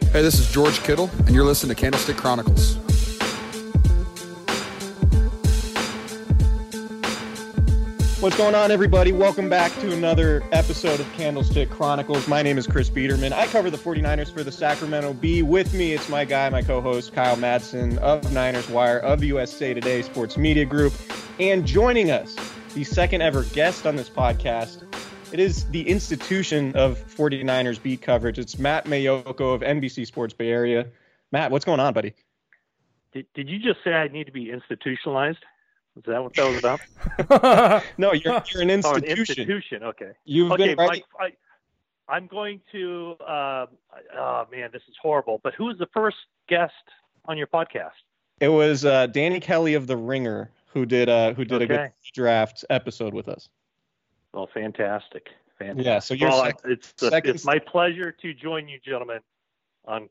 Hey, this is George Kittle, and you're listening to Candlestick Chronicles. What's going on, everybody? Welcome back to another episode of Candlestick Chronicles. My name is Chris Biederman. I cover the 49ers for the Sacramento Bee. With me, it's my guy, my co host, Kyle Madsen of Niners Wire of USA Today Sports Media Group. And joining us, the second ever guest on this podcast, it is the institution of 49ers beat coverage. It's Matt Maiocco of NBC Sports Bay Area. Matt, what's going on, buddy? Did, did you just say I need to be institutionalized? Is that what that was about? no, you're, you're an institution. Oh, an institution. Okay. You've okay, been writing. Mike, I, I'm going to. Uh, oh man, this is horrible. But who was the first guest on your podcast? It was uh, Danny Kelly of The Ringer who did uh, who did Okay. a good draft episode with us. Well, fantastic, fantastic. Yeah, so you're well, sec- it's the, second- it's my pleasure to join you, gentlemen, on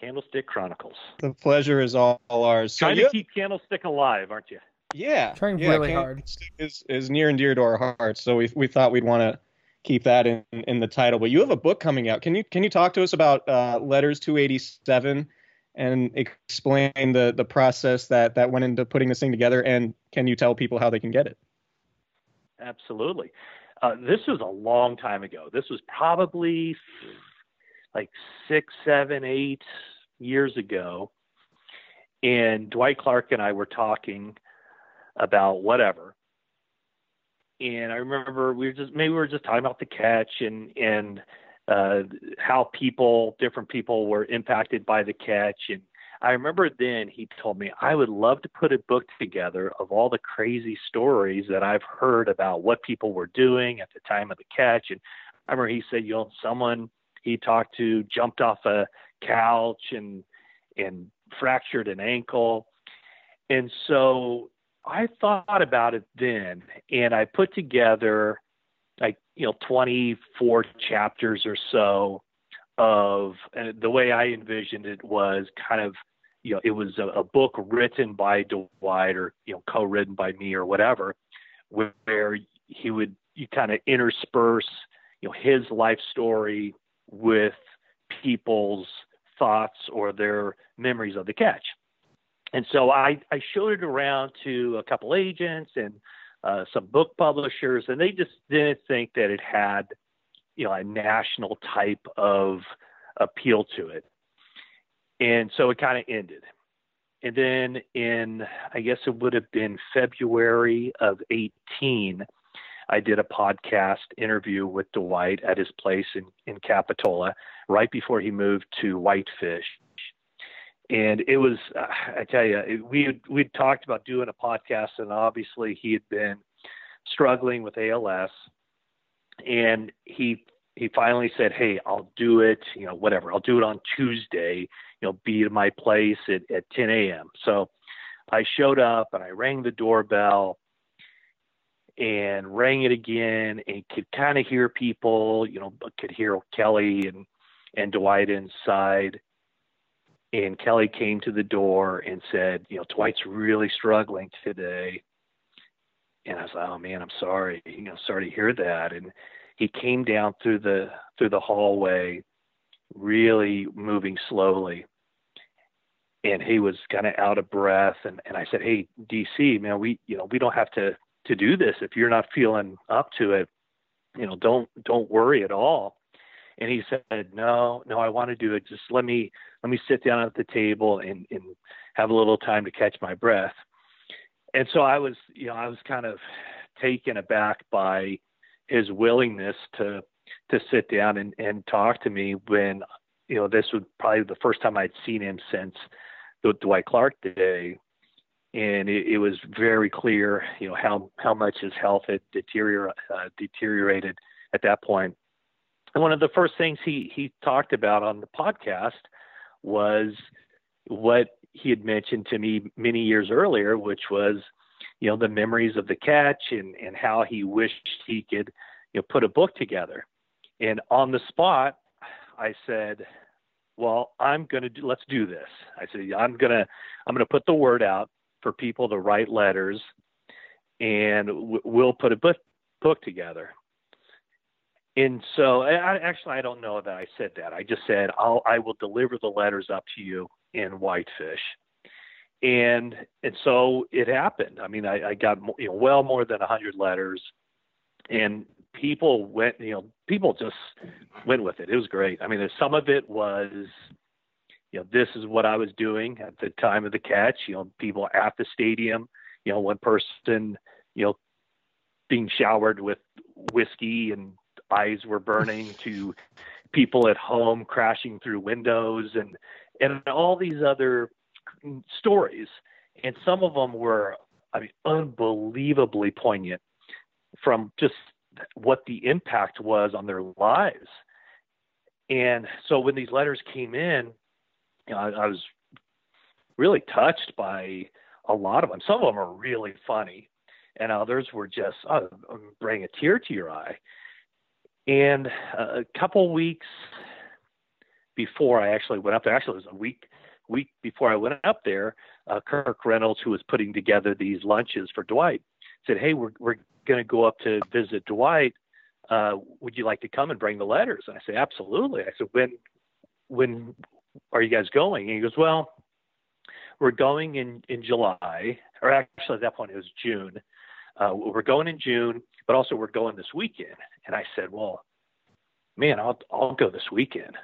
Candlestick Chronicles. The pleasure is all, all ours. So Trying you- to keep Candlestick alive, aren't you? yeah, Trying yeah, really Cam- hard. Is is near and dear to our hearts. So we we thought we'd want to keep that in in the title. But you have a book coming out. Can you can you talk to us about uh, Letters to 87 and explain the the process that that went into putting this thing together? And can you tell people how they can get it? Absolutely. Uh, this was a long time ago. This was probably like six, seven, eight years ago. And Dwight Clark and I were talking about whatever. And I remember we were just maybe we were just talking about the catch and and uh, how people, different people, were impacted by the catch. And I remember then he told me I would love to put a book together of all the crazy stories that I've heard about what people were doing at the time of the catch. And I remember he said, you know, someone he talked to jumped off a couch and and fractured an ankle. And so I thought about it then and I put together like, you know, 24 chapters or so of the way I envisioned it was kind of, you know, it was a, a book written by Dwight or, you know, co-written by me or whatever, where, where he would, you kind of intersperse, you know, his life story with people's thoughts or their memories of the catch. And so I, I showed it around to a couple agents and uh, some book publishers, and they just didn't think that it had, you know, a national type of appeal to it. And so it kind of ended. And then in, I guess it would have been February of 18, I did a podcast interview with Dwight at his place in, in Capitola right before he moved to Whitefish. And it was, uh, I tell you, it, we had, we'd talked about doing a podcast, and obviously he had been struggling with ALS. And he he finally said, "Hey, I'll do it. You know, whatever. I'll do it on Tuesday. You know, be at my place at at 10 a.m." So I showed up and I rang the doorbell and rang it again and could kind of hear people. You know, could hear Kelly and and Dwight inside. And Kelly came to the door and said, "You know, Dwight's really struggling today." And I was like, "Oh man, I'm sorry. You know, sorry to hear that." And he came down through the through the hallway really moving slowly and he was kind of out of breath and and I said hey DC man we you know we don't have to to do this if you're not feeling up to it you know don't don't worry at all and he said no no I want to do it just let me let me sit down at the table and and have a little time to catch my breath and so I was you know I was kind of taken aback by his willingness to to sit down and, and talk to me when you know this was probably the first time I'd seen him since the Dwight Clark day, and it, it was very clear you know how how much his health had deterior, uh, deteriorated at that point. And one of the first things he he talked about on the podcast was what he had mentioned to me many years earlier, which was you know the memories of the catch and and how he wished he could you know put a book together. And on the spot i said well i'm going to do let's do this. I said i'm going to i'm going to put the word out for people to write letters and we'll put a book book together. And so I, actually i don't know that i said that. I just said i'll i will deliver the letters up to you in whitefish and and so it happened. I mean, I, I got you know well more than hundred letters, and people went you know people just went with it. It was great. I mean, some of it was you know this is what I was doing at the time of the catch. You know, people at the stadium. You know, one person you know being showered with whiskey and eyes were burning to people at home crashing through windows and and all these other stories, and some of them were, I mean, unbelievably poignant from just what the impact was on their lives. And so when these letters came in, you know, I, I was really touched by a lot of them. Some of them are really funny, and others were just oh, bring a tear to your eye. And a couple weeks before I actually went up there, actually it was a week week before I went up there, uh, Kirk Reynolds, who was putting together these lunches for Dwight, said, "Hey, we're we're going to go up to visit Dwight. Uh, would you like to come and bring the letters?" And I said, "Absolutely." I said, "When when are you guys going?" And he goes, "Well, we're going in in July, or actually at that point it was June. Uh, we're going in June, but also we're going this weekend." And I said, "Well, man, I'll I'll go this weekend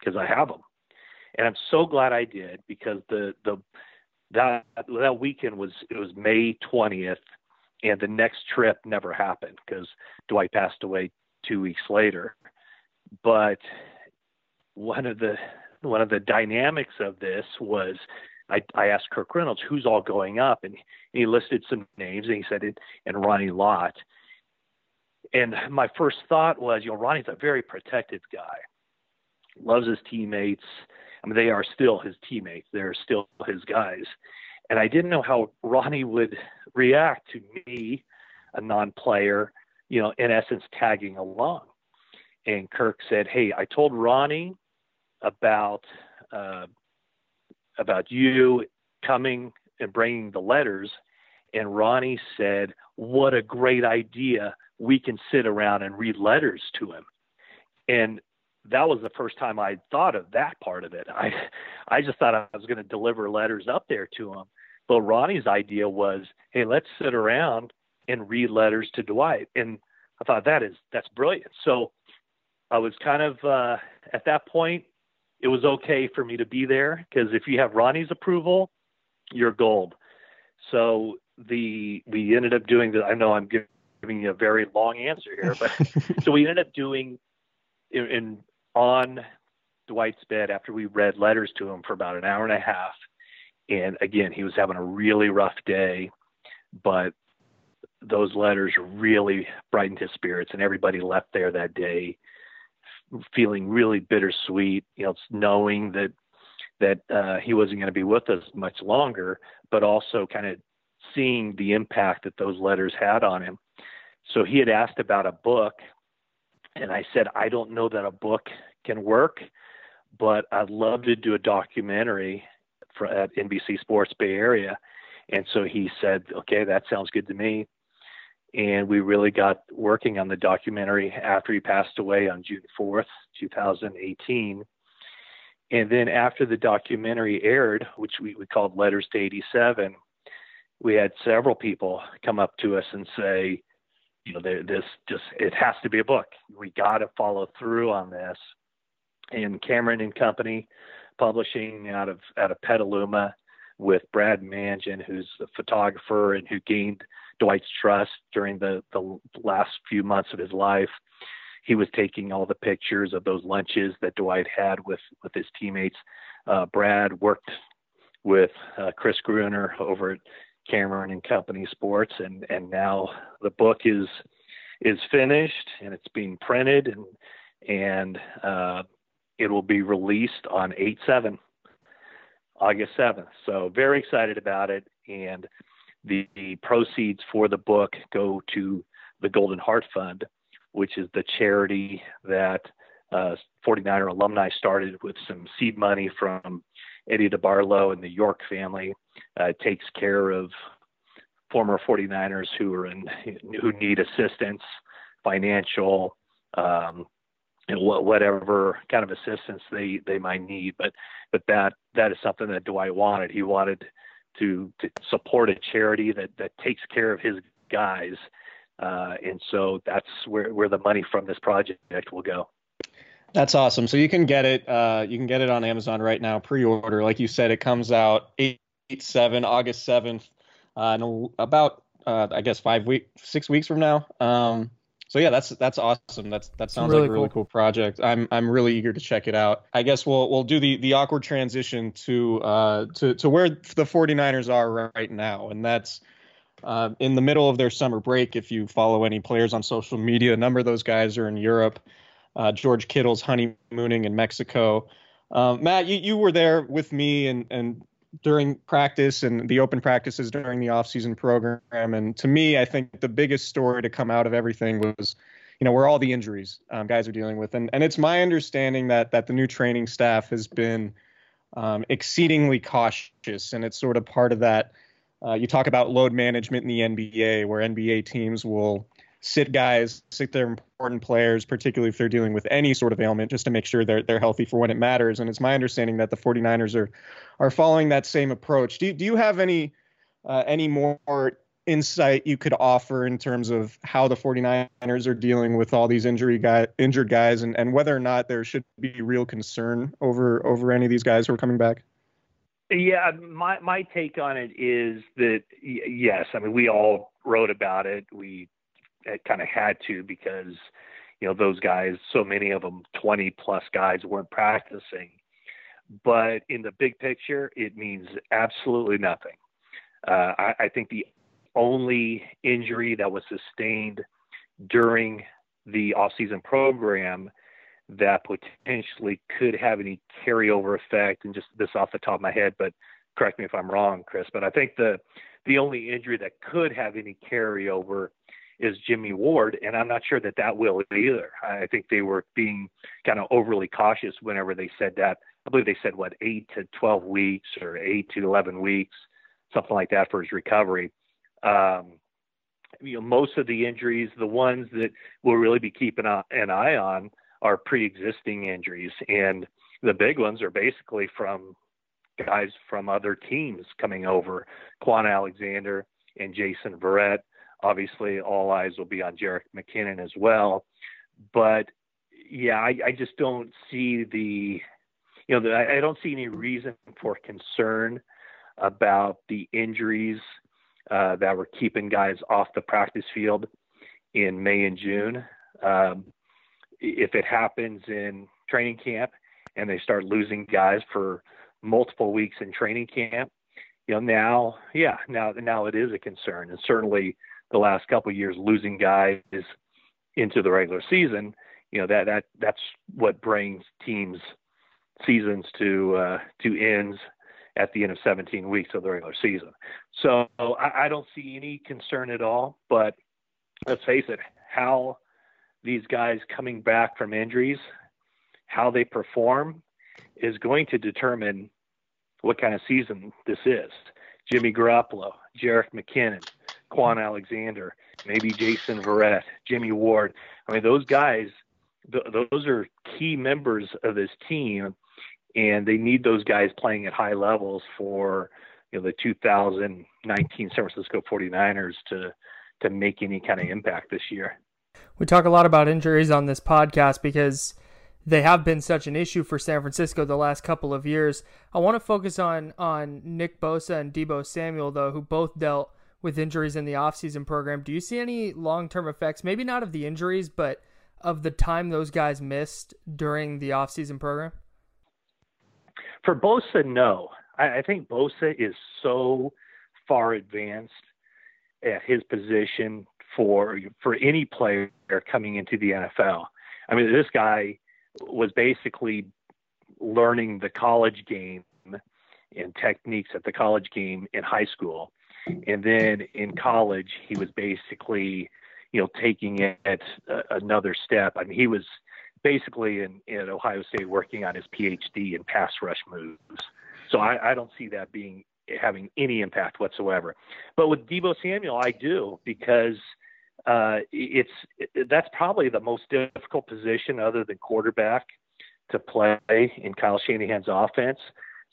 because I have them." and I'm so glad I did because the the that that weekend was it was May 20th, and the next trip never happened because Dwight passed away two weeks later. But one of the one of the dynamics of this was I, I asked Kirk Reynolds who's all going up, and he listed some names, and he said it and Ronnie Lott. And my first thought was, you know, Ronnie's a very protective guy, loves his teammates, I mean, they are still his teammates. They're still his guys. And I didn't know how Ronnie would react to me, a non-player, you know, in essence, tagging along. And Kirk said, "Hey, I told Ronnie about uh, about you coming and bringing the letters." And Ronnie said, "What a great idea! We can sit around and read letters to him." And that was the first time I thought of that part of it. I I just thought I was going to deliver letters up there to him. But Ronnie's idea was, hey, let's sit around and read letters to Dwight. And I thought that is that's brilliant. So I was kind of uh, at that point, it was okay for me to be there because if you have Ronnie's approval, you're gold. So the we ended up doing the. I know I'm giving you a very long answer here, but so we ended up doing in, in on Dwight's bed after we read letters to him for about an hour and a half. And again, he was having a really rough day, but those letters really brightened his spirits, and everybody left there that day feeling really bittersweet. You know, knowing that that uh, he wasn't going to be with us much longer, but also kind of seeing the impact that those letters had on him. So he had asked about a book, and I said, I don't know that a book can work, but I'd love to do a documentary for, at NBC Sports Bay Area. And so he said, okay, that sounds good to me. And we really got working on the documentary after he passed away on June 4th, 2018. And then after the documentary aired, which we, we called Letters to 87, we had several people come up to us and say, you know, this just, it has to be a book. We got to follow through on this. And Cameron and Company, publishing out of out of Petaluma, with Brad Mangin, who's a photographer and who gained Dwight's trust during the the last few months of his life he was taking all the pictures of those lunches that Dwight had with with his teammates. Uh, Brad worked with uh, Chris Gruner over at Cameron and Company Sports, and and now the book is is finished and it's being printed and and uh, it will be released on 8-7 august 7th so very excited about it and the, the proceeds for the book go to the golden heart fund which is the charity that uh, 49er alumni started with some seed money from Eddie DeBartolo and the York family. Uh, takes care of former 49ers who are in who need assistance, financial, um, and whatever kind of assistance they they might need. But but that that is something that Dwight wanted. He wanted to to support a charity that that takes care of his guys uh, and so that's where, where the money from this project will go. That's awesome. So you can get it. Uh, you can get it on Amazon right now, pre-order. Like you said, it comes out eight, eight seven August seventh, uh, in about uh, I guess five weeks, six weeks from now. Um, so yeah, that's that's awesome. That's that sounds really like a really cool. cool. project. I'm I'm really eager to check it out. I guess we'll we'll do the the awkward transition to uh to to where the 49ers are right now, and that's uh, in the middle of their summer break. If you follow any players on social media, a number of those guys are in Europe. Uh, George Kittle's honeymooning in Mexico. Um, Matt, you, you were there with me and, and during practice and the open practices during the offseason program. And to me, I think the biggest story to come out of everything was, you know, where all the injuries um, guys are dealing with. And, and it's my understanding that that the new training staff has been um, exceedingly cautious, and it's sort of part of that uh, you talk about load management in the NBA, where NBA teams will sit guys, sit their important players, particularly if they're dealing with any sort of ailment, just to make sure they're they're healthy for when it matters. And it's my understanding that the 49ers are are following that same approach. Do do you have any uh, any more insight you could offer in terms of how the 49ers are dealing with all these injury guy, injured guys and, and whether or not there should be real concern over over any of these guys who are coming back? Yeah, my my take on it is that yes, I mean we all wrote about it. We kind of had to because you know those guys, so many of them, 20 plus guys, weren't practicing. But in the big picture, it means absolutely nothing. Uh, I, I think the only injury that was sustained during the off-season program that potentially could have any carryover effect. And just this off the top of my head, but correct me if I'm wrong, Chris. But I think the the only injury that could have any carryover is Jimmy Ward, and I'm not sure that that will either. I think they were being kind of overly cautious whenever they said that. I believe they said what eight to 12 weeks or eight to 11 weeks, something like that for his recovery. Um, you know, most of the injuries, the ones that we'll really be keeping an eye on, are pre-existing injuries, and the big ones are basically from guys from other teams coming over. Kwon Alexander and Jason Verrett. Obviously, all eyes will be on Jerick McKinnon as well. But yeah, I, I just don't see the, you know, the, I don't see any reason for concern about the injuries uh, that were keeping guys off the practice field in May and June. Um, if it happens in training camp and they start losing guys for multiple weeks in training camp, you know, now, yeah, now, now it is a concern. And certainly the last couple of years losing guys into the regular season, you know that that that's what brings teams seasons to uh, to ends at the end of 17 weeks of the regular season. So I, I don't see any concern at all. But let's face it, how these guys coming back from injuries, how they perform, is going to determine what kind of season this is. Jimmy Garoppolo, Jerick McKinnon, Kwon Alexander, maybe Jason Verrett, Jimmy Ward. I mean, those guys, th- those are key members of this team, and they need those guys playing at high levels for you know the 2019 San Francisco 49ers to to make any kind of impact this year. We talk a lot about injuries on this podcast because they have been such an issue for San Francisco the last couple of years. I want to focus on on Nick Bosa and Deebo Samuel though, who both dealt with injuries in the offseason program. Do you see any long-term effects, maybe not of the injuries, but of the time those guys missed during the offseason program? For Bosa, no. I, I think Bosa is so far advanced at his position for for any player coming into the NFL. I mean, this guy was basically learning the college game and techniques at the college game in high school. And then in college, he was basically, you know, taking it another step. I mean, he was basically in, in Ohio State working on his PhD in pass rush moves. So I, I don't see that being having any impact whatsoever. But with Deebo Samuel, I do because uh, it's it, that's probably the most difficult position other than quarterback to play in Kyle Shanahan's offense.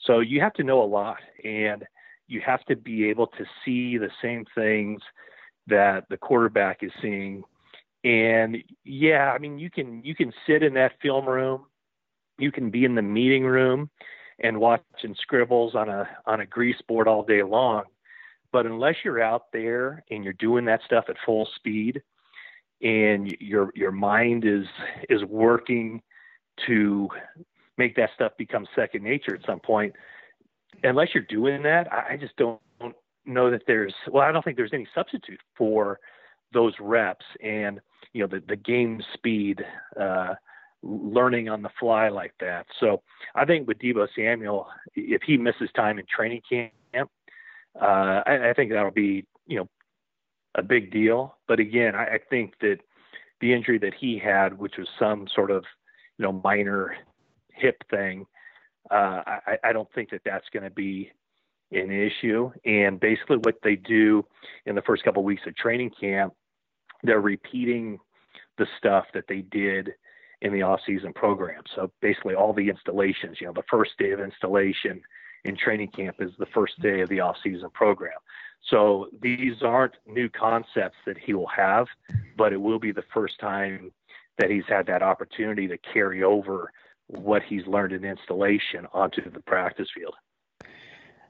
So you have to know a lot, and you have to be able to see the same things that the quarterback is seeing. And yeah, I mean, you can you can sit in that film room, you can be in the meeting room, and watching scribbles on a on a grease board all day long. But unless you're out there and you're doing that stuff at full speed, and your your mind is is working to make that stuff become second nature at some point, unless you're doing that, I just don't know that there's well, I don't think there's any substitute for those reps and you know the the game speed. Uh, learning on the fly like that. So I think with Deebo Samuel, if he misses time in training camp, uh, I, I, think that'll be you know a big deal. But again, I, I, think that the injury that he had, which was some sort of you know minor hip thing, uh, I, I don't think that that's going to be an issue. And basically, what they do in the first couple of weeks of training camp, they're repeating the stuff that they did in the off-season program. So basically, all the installations. You know, the first day of installation in training camp is the first day of the off-season program. So these aren't new concepts that he will have, but it will be the first time that he's had that opportunity to carry over what he's learned in installation onto the practice field.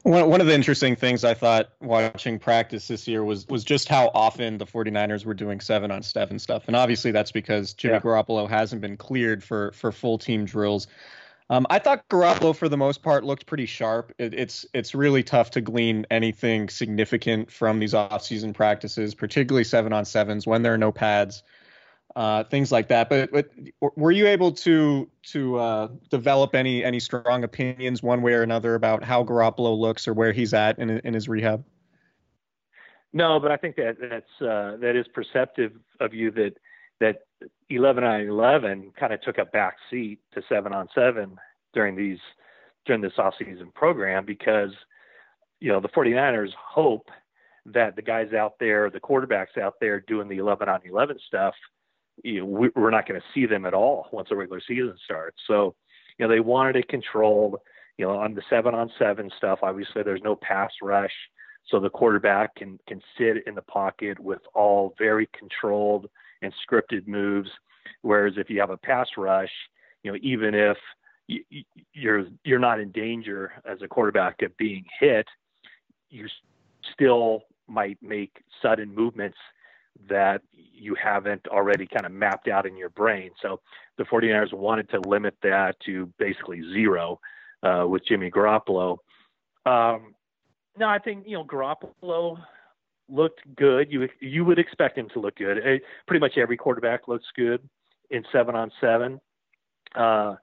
One, one of the interesting things I thought watching practice this year was was just how often the 49ers were doing seven on seven stuff. And obviously that's because Jimmy yeah. Garoppolo hasn't been cleared for for full team drills. Um, I thought Garoppolo for the most part looked pretty sharp. It, it's it's really tough to glean anything significant from these offseason practices, particularly seven on sevens when there are no pads uh, things like that. But but were you able to to uh, develop any any strong opinions one way or another about how Garoppolo looks or where he's at in in his rehab? No, but I think that that's uh, that is perceptive of you that that 11 on 11 kind of took a back seat to seven on seven during these during this offseason program because you know the 49ers hope that the guys out there, the quarterbacks out there doing the 11 on 11 stuff you know, we're not going to see them at all once the regular season starts. So, you know, they wanted it controlled. You know, on the seven on seven stuff, obviously there's no pass rush, so the quarterback can can sit in the pocket with all very controlled and scripted moves. Whereas if you have a pass rush, you know, even if you're you're not in danger as a quarterback of being hit, you still might make sudden movements that you haven't already kind of mapped out in your brain. So the 49ers wanted to limit that to basically zero uh, with Jimmy Garoppolo. Um, no, I think, you know, Garoppolo, looked good. You you would expect him to look good. Eh, pretty much every quarterback looks good in seven on seven. Uh,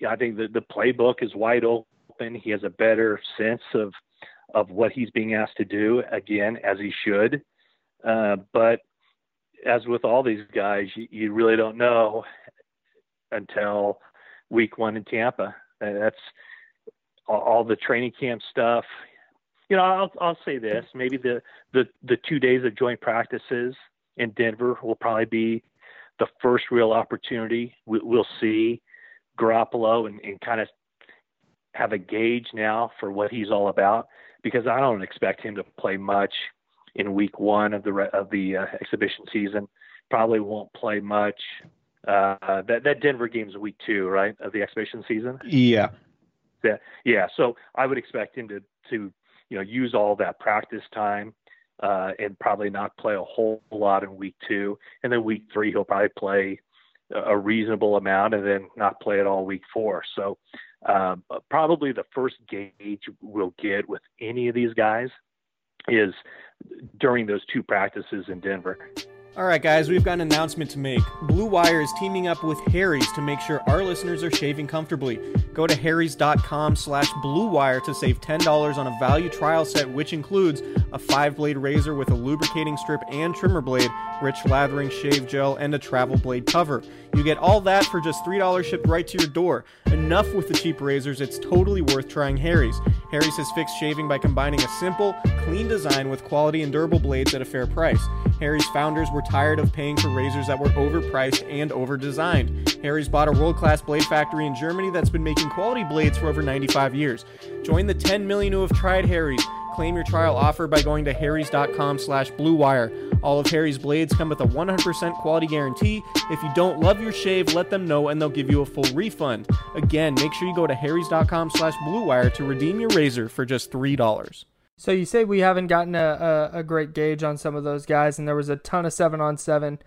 yeah, I think the the playbook is wide open. He has a better sense of of what he's being asked to do. Again, as he should. Uh, but as with all these guys, you, you really don't know until week one in Tampa. That's all, all the training camp stuff. You know, I'll I'll say this: maybe the the the two days of joint practices in Denver will probably be the first real opportunity. We, we'll see Garoppolo and, and kind of have a gauge now for what he's all about because I don't expect him to play much in week one of the of the uh, exhibition season. Probably won't play much. Uh, that that Denver game is week two, right, of the exhibition season. Yeah. Yeah. Yeah. So I would expect him to to you know use all that practice time uh, and probably not play a whole lot in week two, and then week three he'll probably play a reasonable amount, and then not play at all week four. So um, probably the first gauge we'll get with any of these guys is during those two practices in Denver. All right, guys, we've got an announcement to make. Blue Wire is teaming up with Harry's to make sure our listeners are shaving comfortably. Go to harrys.com slash bluewire to save $10 on a value trial set, which includes a five-blade razor with a lubricating strip and trimmer blade, rich lathering shave gel, and a travel blade cover. You get all that for just $3 shipped right to your door. Enough with the cheap razors, it's totally worth trying Harry's. Harry's has fixed shaving by combining a simple, clean design with quality and durable blades at a fair price. Harry's founders were tired of paying for razors that were overpriced and overdesigned. Harry's bought a world-class blade factory in Germany that's been making quality blades for over 95 years. Join the 10 million who have tried Harry's. Claim your trial offer by going to harrys.com slash bluewire. All of Harry's blades come with a 100% quality guarantee. If you don't love your shave, let them know and they'll give you a full refund. Again, make sure you go to harrys.com slash bluewire to redeem your razor for just $3. So you say we haven't gotten a, a, a, great gauge on some of those guys, and there was a ton of seven on seven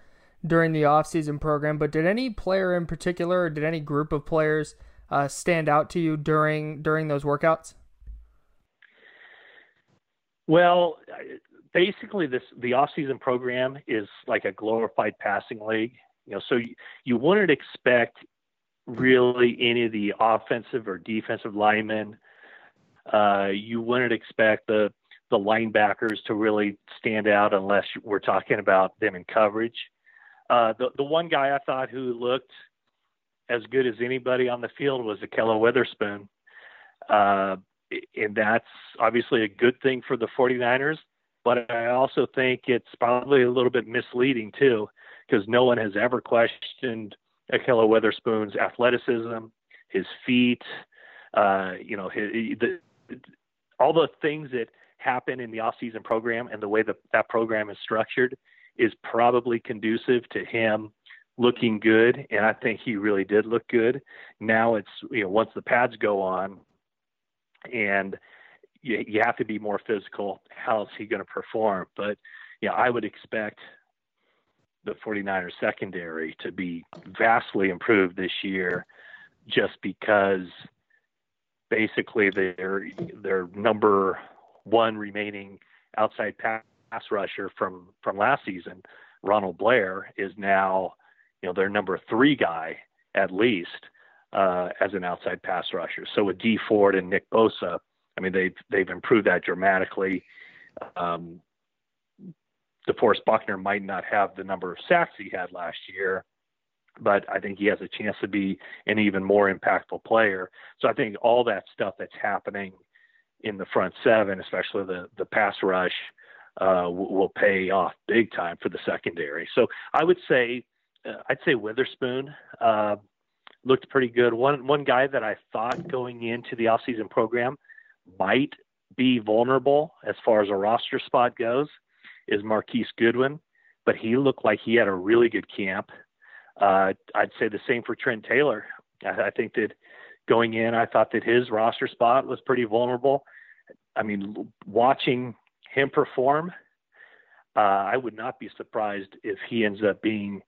during the offseason program. But did any player in particular, or did any group of players uh, stand out to you during during those workouts? Well, basically, this the offseason program is like a glorified passing league. You know, so you, you wouldn't expect really any of the offensive or defensive linemen uh, you wouldn't expect the the linebackers to really stand out unless we're talking about them in coverage. Uh, the the one guy I thought who looked as good as anybody on the field was Ahkello Witherspoon. Uh, and that's obviously a good thing for the 49ers, but I also think it's probably a little bit misleading too, because no one has ever questioned Ahkello Witherspoon's athleticism, his feet, uh, you know, his, the, all the things that happen in the off-season program and the way that that program is structured is probably conducive to him looking good and I think he really did look good. Now it's you know once the pads go on and you, you have to be more physical, how is he going to perform? But yeah, you know, I would expect the 49ers secondary to be vastly improved this year just because basically their their number one remaining outside pass rusher from from last season, Ronald Blair, is now you know their number three guy at least uh, as an outside pass rusher. So with Dee Ford and Nick Bosa, I mean they've they've improved that dramatically. Um, DeForest Buckner might not have the number of sacks he had last year, but I think he has a chance to be an even more impactful player. So I think all that stuff that's happening in the front seven, especially the the pass rush, uh, will, pay off big time for the secondary. So I would say, uh, I'd say Witherspoon uh, looked pretty good. One one guy that I thought going into the offseason program might be vulnerable as far as a roster spot goes is Marquise Goodwin, but he looked like he had a really good camp. Uh, I'd say the same for Trent Taylor. I, I think that going in, I thought that his roster spot was pretty vulnerable. I mean, watching him perform, uh, I would not be surprised if he ends up being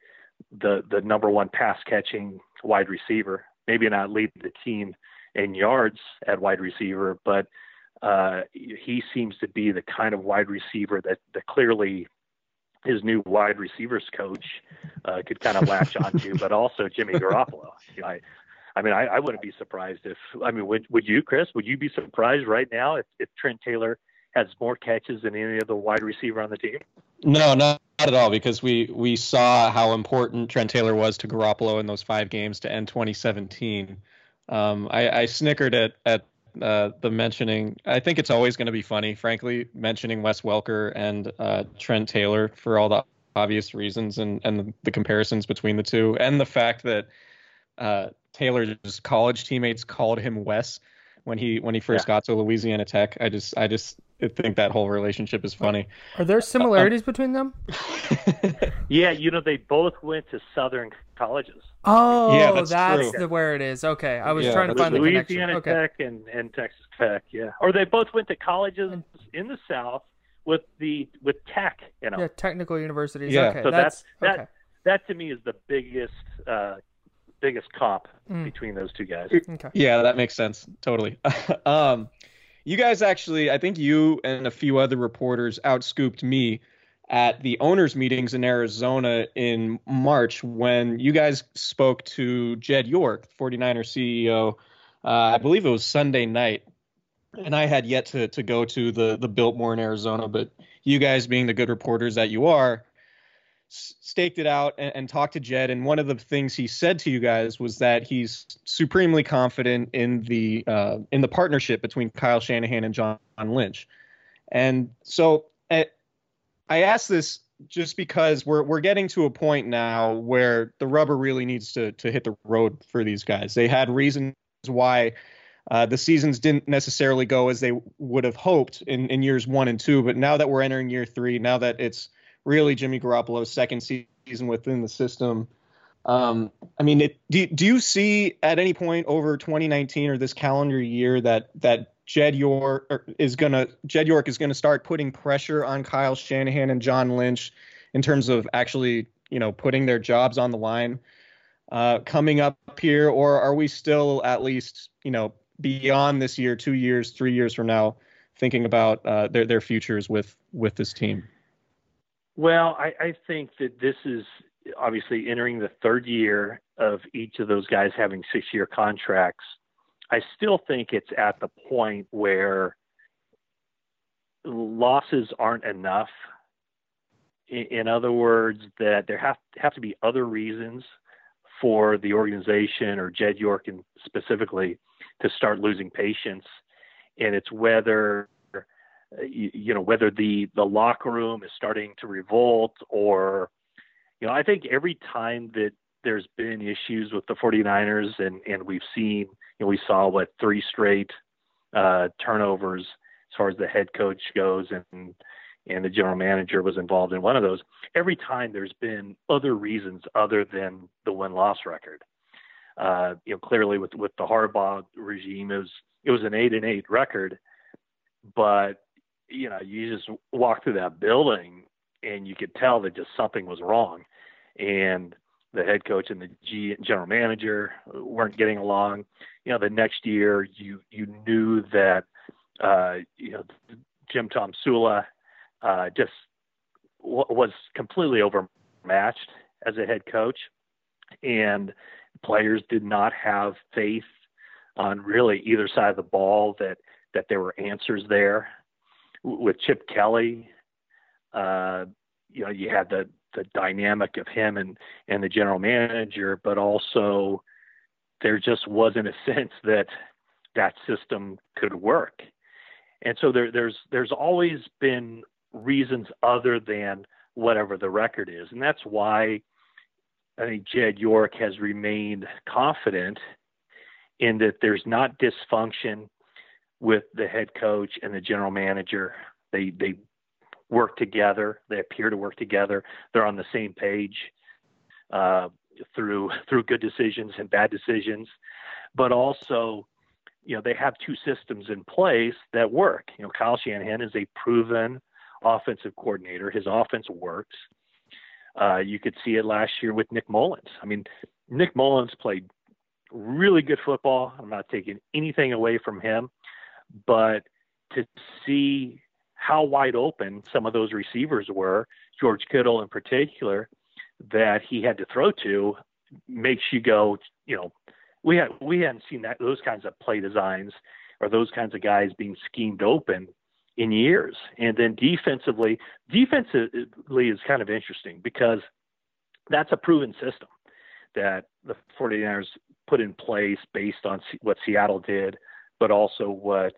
the the number one pass catching wide receiver. Maybe not lead the team in yards at wide receiver, but uh, he seems to be the kind of wide receiver that, that clearly his new wide receivers coach uh, could kind of latch onto, but also Jimmy Garoppolo. I, I mean, I, I wouldn't be surprised if, I mean, would, would you, Chris? Would you be surprised right now if, if Trent Taylor has more catches than any other wide receiver on the team? No, not, not at all, because we, we saw how important Trent Taylor was to Garoppolo in those five games to end 2017. Um, I, I snickered at, at uh, the mentioning. I think it's always going to be funny, frankly, mentioning Wes Welker and uh, Trent Taylor for all the obvious reasons and and the, comparisons between the two, and the fact that uh, Taylor's college teammates called him Wes when he when he first yeah. got to Louisiana Tech. I just I just think that whole relationship is funny. Are there similarities uh, between them? yeah, you know they both went to Southern colleges. Oh, yeah, that's, that's the where it is. Okay, I was yeah, trying to find Louisiana the connection. Okay. Tech and, and Texas Tech, yeah, or they both went to colleges in the South with the with Tech, you know, yeah, technical universities. Yeah, okay, so that's, that's that that to me is the biggest uh, biggest comp mm. between those two guys. Okay. Yeah, that makes sense totally. um, you guys actually, I think you and a few other reporters outscooped me at the owners meetings in Arizona in March when you guys spoke to Jed York, 49er CEO. Uh, I believe it was Sunday night, and I had yet to to go to the the Biltmore in Arizona, but you guys being the good reporters that you are, staked it out and, and, talked to Jed. And one of the things he said to you guys was that he's supremely confident in the uh, in the partnership between Kyle Shanahan and John Lynch. And so at, I ask this just because we're we're getting to a point now where the rubber really needs to to hit the road for these guys. They had reasons why uh, the seasons didn't necessarily go as they would have hoped in, in years one and two, but now that we're entering year three, now that it's really Jimmy Garoppolo's second season within the system, um, I mean, it, do, do you see at any point over 2019 or this calendar year that that Jed York is gonna Jed York is gonna start putting pressure on Kyle Shanahan and John Lynch in terms of actually, you know, putting their jobs on the line uh, coming up here, or are we still at least, you know, beyond this year, two years, three years from now, thinking about uh, their their futures with with this team? Well, I, I think that this is obviously entering the third year of each of those guys having six year contracts. I still think it's at the point where losses aren't enough. In, in other words, that there have have to be other reasons for the organization or Jed York and specifically to start losing patience. And it's whether you, you know whether the the locker room is starting to revolt or you know I think every time that there's been issues with the 49ers and and we've seen you know we saw what three straight uh, turnovers as far as the head coach goes and and the general manager was involved in one of those. Every time there's been other reasons other than the win loss record. Uh, you know, clearly with with the Harbaugh regime, it was it was an eight and eight record, but you know, you just walk through that building and you could tell that just something was wrong, and the head coach and the G, general manager weren't getting along. You know, the next year you you knew that uh, you know Jim Tomsula uh, just w- was completely overmatched as a head coach, and players did not have faith on really either side of the ball that that there were answers there. With Chip Kelly, uh, you know, you had the the dynamic of him and and the general manager, but also there just wasn't a sense that that system could work. And so there, there's there's always been reasons other than whatever the record is. And that's why I think Jed York has remained confident in that there's not dysfunction with the head coach and the general manager. They they work together. They appear to work together. They're on the same page uh, through through good decisions and bad decisions, but also, you know, they have two systems in place that work. You know, Kyle Shanahan is a proven offensive coordinator. His offense works. Uh, you could see it last year with Nick Mullens. I mean, Nick Mullens played really good football. I'm not taking anything away from him, but to see how wide open some of those receivers were, George Kittle in particular, that he had to throw to, makes you go, you know, we had we hadn't seen that those kinds of play designs or those kinds of guys being schemed open in years. And then defensively, defensively is kind of interesting because that's a proven system that the 49ers put in place based on what Seattle did, but also what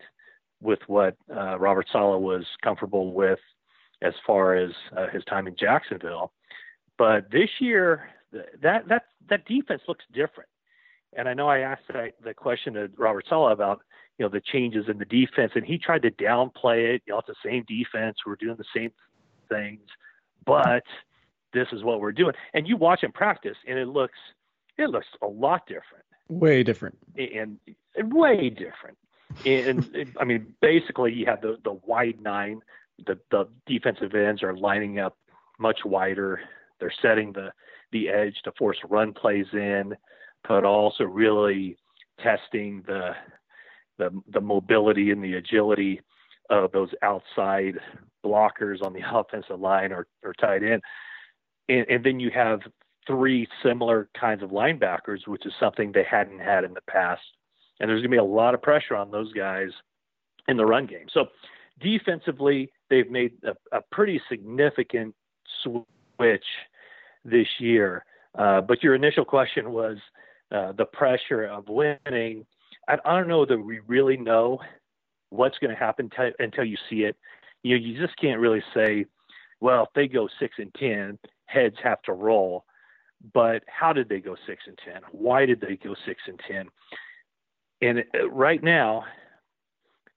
with what uh, Robert Saleh was comfortable with as far as uh, his time in Jacksonville. But this year, that that that defense looks different. And I know I asked that, the question to Robert Saleh about you know the changes in the defense, and he tried to downplay it. You know, it's the same defense. We're doing the same things, but this is what we're doing. And you watch him practice, and it looks it looks a lot different. Way different. And, and way different. And I mean, basically, you have the the wide nine. The the defensive ends are lining up much wider. They're setting the the edge to force run plays in, but also really testing the the the mobility and the agility of those outside blockers on the offensive line or, or tight end. And, and then you have three similar kinds of linebackers, which is something they hadn't had in the past. And there's going to be a lot of pressure on those guys in the run game. So defensively, they've made a, a pretty significant switch this year. Uh, but your initial question was uh, the pressure of winning. I, I don't know that we really know what's going to happen t- until you see it. You know, you just can't really say, well, if they go six and ten, heads have to roll. But how did they go six and ten? Why did they go six and ten? And uh, right now,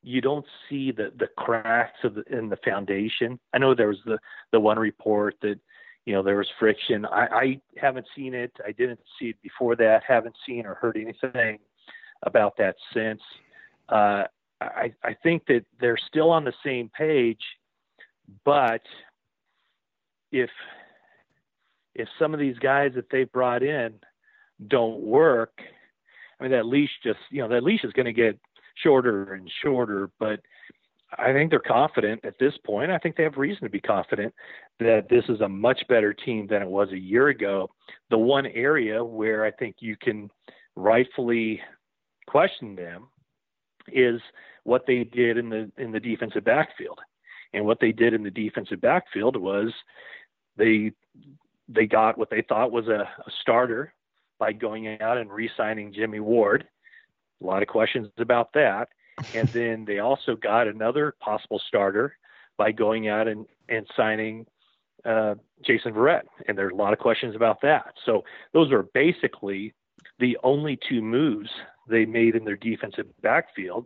you don't see the the cracks of the, in the foundation. I know there was the the one report that you know there was friction. I, I haven't seen it. I didn't see it before that. Haven't seen or heard anything about that since. Uh, I, I think that they're still on the same page, but if if some of these guys that they've brought in don't work, I mean that leash just you know that leash is going to get shorter and shorter. But I think they're confident at this point. I think they have reason to be confident that this is a much better team than it was a year ago. The one area where I think you can rightfully question them is what they did in the in the defensive backfield. And what they did in the defensive backfield was they they got what they thought was a, a starter by going out and re-signing Jimmy Ward. A lot of questions about that. And then they also got another possible starter by going out and, and signing uh, Jason Verrett. And there's a lot of questions about that. So those are basically the only two moves they made in their defensive backfield.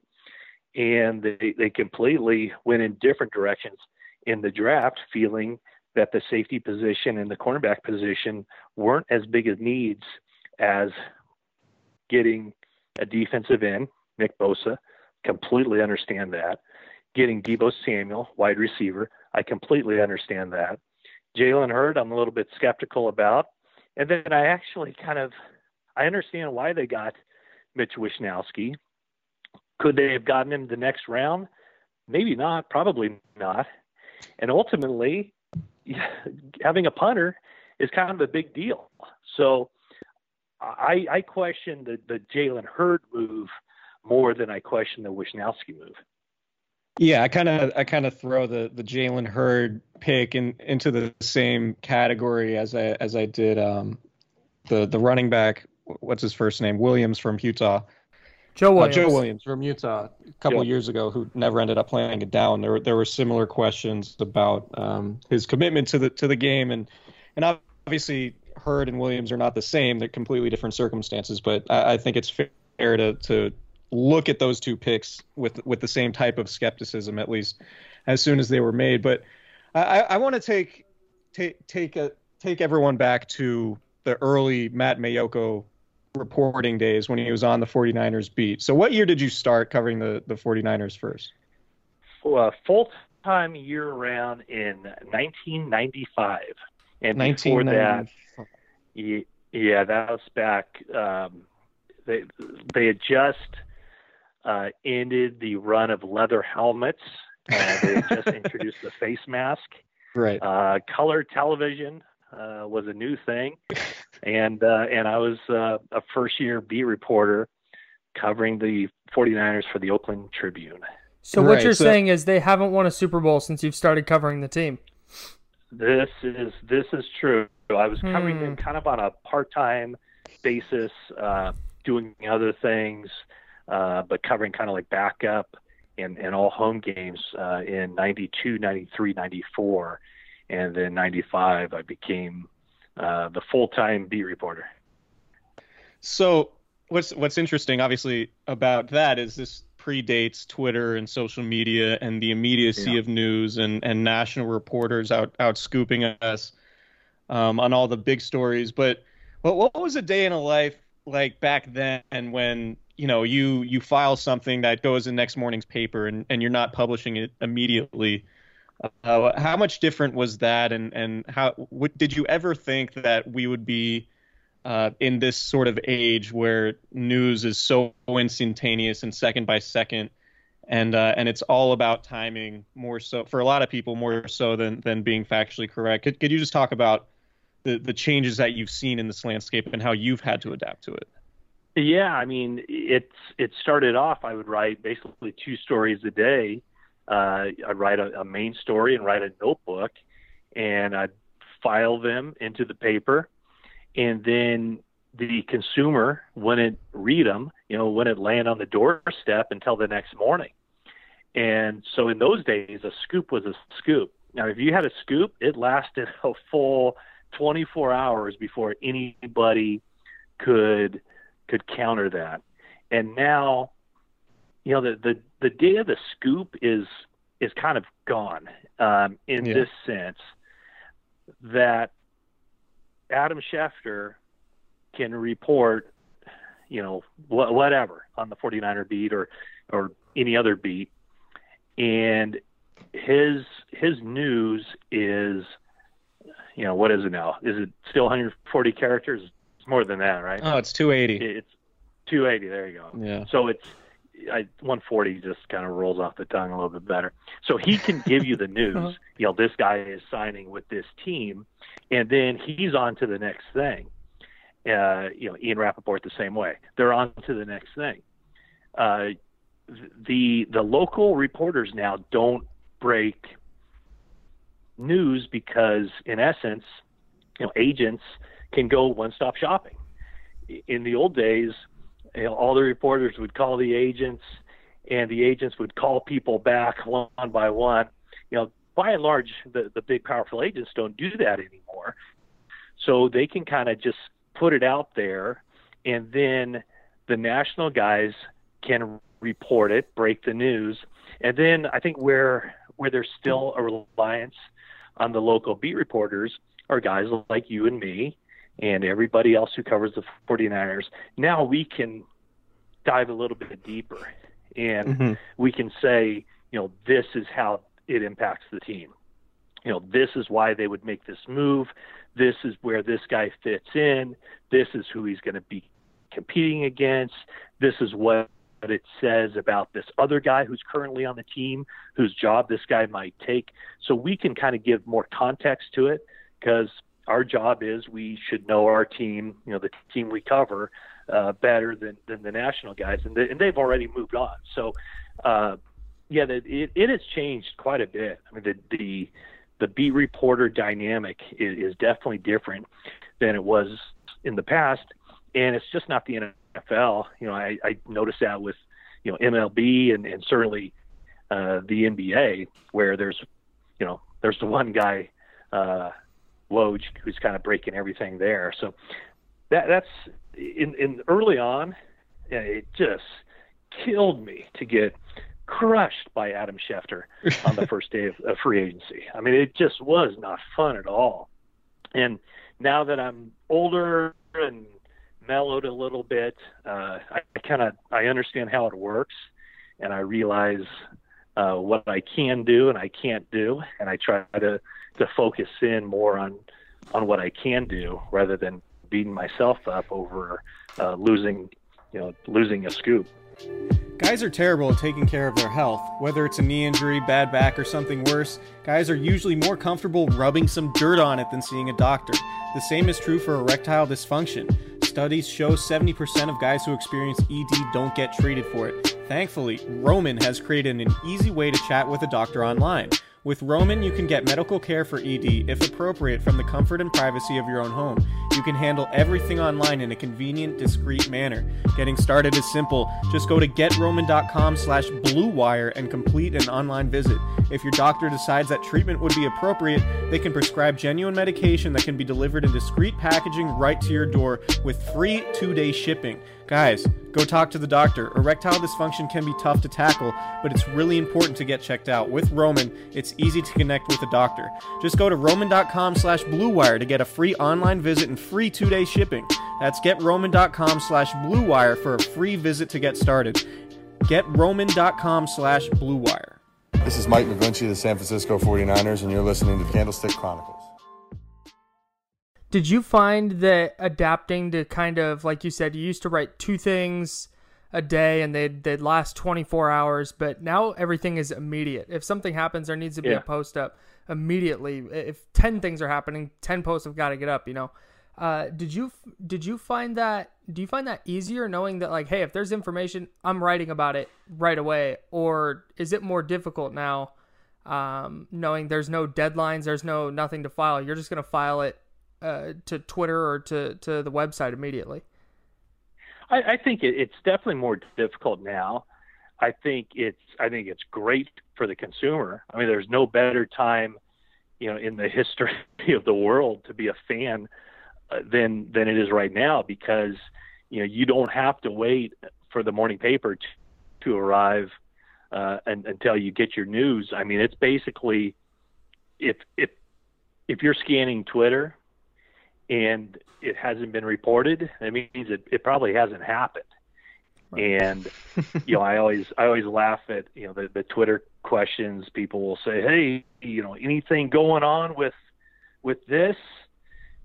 And they, they completely went in different directions in the draft, feeling that the safety position and the cornerback position weren't as big of needs as getting a defensive end, Nick Bosa. Completely understand that. Getting Deebo Samuel, wide receiver, I completely understand that. Jalen Hurd, I'm a little bit skeptical about. And then I actually kind of I understand why they got Mitch Wishnowsky. Could they have gotten him the next round? Maybe not, probably not. And ultimately, having a punter is kind of a big deal. So I, I question the, the Jalen Hurd move more than I question the Wishnowsky move. Yeah, I kind of I kind of throw the the Jalen Hurd pick in, into the same category as I as I did um, the the running back what's his first name? Williams from Utah. Joe Williams. Uh, Joe Williams from Utah a couple Joe. years ago, who never ended up playing it down. There, there were similar questions about um, his commitment to the to the game, and and obviously Hurd and Williams are not the same. They're completely different circumstances, but I, I think it's fair to to look at those two picks with with the same type of skepticism, at least as soon as they were made. But I, I want to take take take a take everyone back to the early Matt Maiocco reporting days when he was on the 49ers beat. So what year did you start covering the, the 49ers first? Well, full time year round in 1995. And before that, yeah, that was back. Um, they they had just uh, ended the run of leather helmets. Uh, they had just introduced the face mask. Right. Uh, color television uh, was a new thing, and uh, and I was uh, a first year beat reporter covering the 49ers for the Oakland Tribune. So what Right, you're so- saying is they haven't won a Super Bowl since you've started covering the team. This is this is true. I was covering Hmm. them kind of on a part-time basis, uh, doing other things, uh, but covering kind of like backup and, and all home games uh, in 92, 93, 94. And then 95, I became uh, the full-time beat reporter. So what's what's interesting, obviously, about that is this predates Twitter and social media and the immediacy Yeah. of news and, and national reporters out out scooping us um, on all the big stories. But what what was a day in a life like back then when you know you you file something that goes in next morning's paper and, and you're not publishing it immediately? Uh, how much different was that, and and how what, did you ever think that we would be uh, in this sort of age where news is so instantaneous and second by second, and uh, and it's all about timing more so for a lot of people more so than than being factually correct. Could, could you just talk about the the changes that you've seen in this landscape and how you've had to adapt to it? Yeah, I mean, it's it started off. I would write basically two stories a day. Uh, I'd write a, a main story and write a notebook, and I'd file them into the paper, and then the consumer wouldn't read them. You know, wouldn't land on the doorstep until the next morning. And so in those days, a scoop was a scoop. Now, if you had a scoop, it lasted a full 24 hours before anybody could could counter that. And now, you know, the the, the day of the scoop is is kind of gone um, in Yeah. this sense that Adam Schefter can report, you know, wh- whatever on the 49er beat or or any other beat, and his his news is, you know, what is it now? Is it still 140 characters? It's more than that, right? Oh, it's 280. It's 280. There you go. Yeah. So it's I, 140 just kind of rolls off the tongue a little bit better. So he can give you the news. you know, this guy is signing with this team, and then he's on to the next thing. Uh, you know, Ian Rapoport the same way. They're on to the next thing. Uh, the the local reporters now don't break news because, in essence, you know, agents can go one stop shopping. In the old days, you know, all the reporters would call the agents, and the agents would call people back one by one. You know, by and large, the the big powerful agents don't do that anymore. So they can kind of just put it out there, and then the national guys can report it, break the news, and then I think where where there's still a reliance on the local beat reporters are guys like you and me and everybody else who covers the 49ers. Now we can dive a little bit deeper and Mhm. we can say, you know, this is how it impacts the team. You know, this is why they would make this move. This is where this guy fits in. This is who he's going to be competing against. This is what it says about this other guy who's currently on the team, whose job this guy might take. So we can kind of give more context to it because our job is we should know our team, you know, the team we cover uh, better than, than the national guys, and, they, and they've already moved on. So, uh, yeah, the, it, it has changed quite a bit. I mean, the the, the beat reporter dynamic is, is definitely different than it was in the past, and it's just not the NFL. You know, I, I noticed that with you know MLB and, and certainly uh, the NBA, where there's you know there's the one guy. Uh, Woj, who's kind of breaking everything there. So that that's in in early on, it just killed me to get crushed by Adam Schefter on the first day of, of free agency. I mean, it just was not fun at all. And now that I'm older and mellowed a little bit, uh, I, I kind of I understand how it works, and I realize uh, what I can do and I can't do, and I try to to focus in more on on what I can do rather than beating myself up over uh, losing you know losing a scoop. Guys are terrible at taking care of their health. Whether it's a knee injury, bad back, or something worse, guys are usually more comfortable rubbing some dirt on it than seeing a doctor. The same is true for erectile dysfunction. Studies show 70% of guys who experience ED don't get treated for it. Thankfully, Roman has created an easy way to chat with a doctor online. With Roman, you can get medical care for ED, if appropriate, from the comfort and privacy of your own home. You can handle everything online in a convenient, discreet manner. Getting started is simple. Just go to getroman.com slash bluewire and complete an online visit. If your doctor decides that treatment would be appropriate, they can prescribe genuine medication that can be delivered in discreet packaging right to your door with free two-day shipping. Guys, go talk to the doctor. Erectile dysfunction can be tough to tackle, but it's really important to get checked out. With Roman, it's easy to connect with a doctor. Just go to roman.com slash bluewire to get a free online visit and free two-day shipping. That's getroman.com slash bluewire for a free visit to get started. Getroman.com slash bluewire. This is Mike McGlinchey of the San Francisco 49ers, and you're listening to Candlestick Chronicles. Did you find that adapting to kind of like you said, you used to write two things a day and they'd they'd last 24 hours, but now everything is immediate. If something happens, there needs to be Yeah. a post up immediately. If 10 things are happening, 10 posts have got to get up. You know. Uh, did you did you find that do you find that easier knowing that like hey if there's information I'm writing about it right away or is it more difficult now um, knowing there's no deadlines there's no nothing to file you're just gonna file it uh, to Twitter or to, to the website immediately. I, I think it, it's definitely more difficult now. I think it's I think it's great for the consumer. I mean, there's no better time, you know, in the history of the world to be a fan uh, than than it is right now because you know you don't have to wait for the morning paper to, to arrive uh, and, until you get your news. I mean, it's basically if if if you're scanning Twitter and it hasn't been reported, it means it, it probably hasn't happened. And you know, I always I always laugh at you know the, the Twitter questions. People will say, "Hey, you know, anything going on with with this?"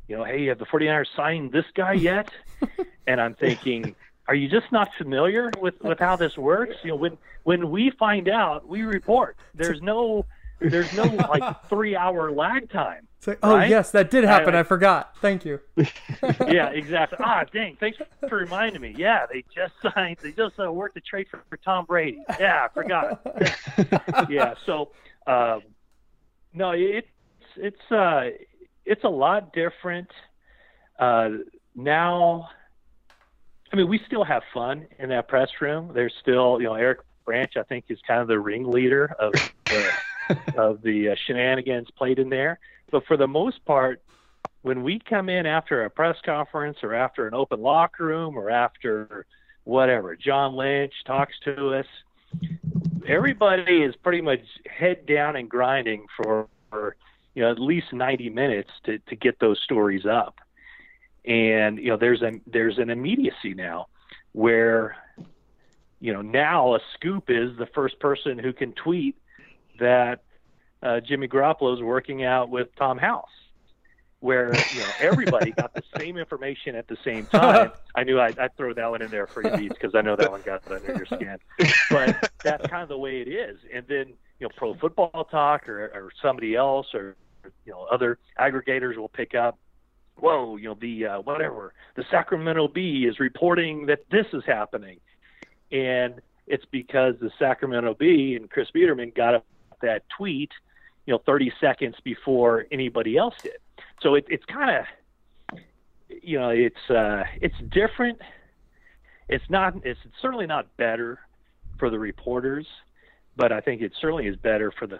You know, "Hey, have the 49ers signed this guy yet?" and I'm thinking, are you just not familiar with with how this works? You know, when when we find out, we report. There's no there's no like three hour lag time. It's like, oh Right? yes, that did happen. I, I- forgot. Thank you. yeah, exactly. Ah, dang! Thanks for reminding me. Yeah, they just signed. They just uh, worked a trade for, for Tom Brady. Yeah, I forgot. yeah. So, um, no, it's it's uh, it's a lot different uh, now. I mean, we still have fun in that press room. There's still, you know, Eric Branch. I think is kind of the ringleader of the, of the uh, shenanigans played in there. But for the most part, when we come in after a press conference or after an open locker room or after whatever, John Lynch talks to us, everybody is pretty much head down and grinding for, for you know at least 90 minutes to, to get those stories up. And you know there's a there's an immediacy now where you know now a scoop is the first person who can tweet that uh, Jimmy Garoppolo is working out with Tom House where you know everybody got the same information at the same time. I knew I'd, I'd throw that one in there for you, Beats, because I know that one got under your skin. But that's kind of the way it is. And then you know, Pro Football Talk or, or somebody else or you know other aggregators will pick up. Whoa, you know the uh, whatever the Sacramento Bee is reporting that this is happening, and it's because the Sacramento Bee and Chris Biderman got up that tweet, you know, 30 seconds before anybody else did. So it, it's kind of you know it's uh it's different. It's not it's certainly not better for the reporters but i think it certainly is better for the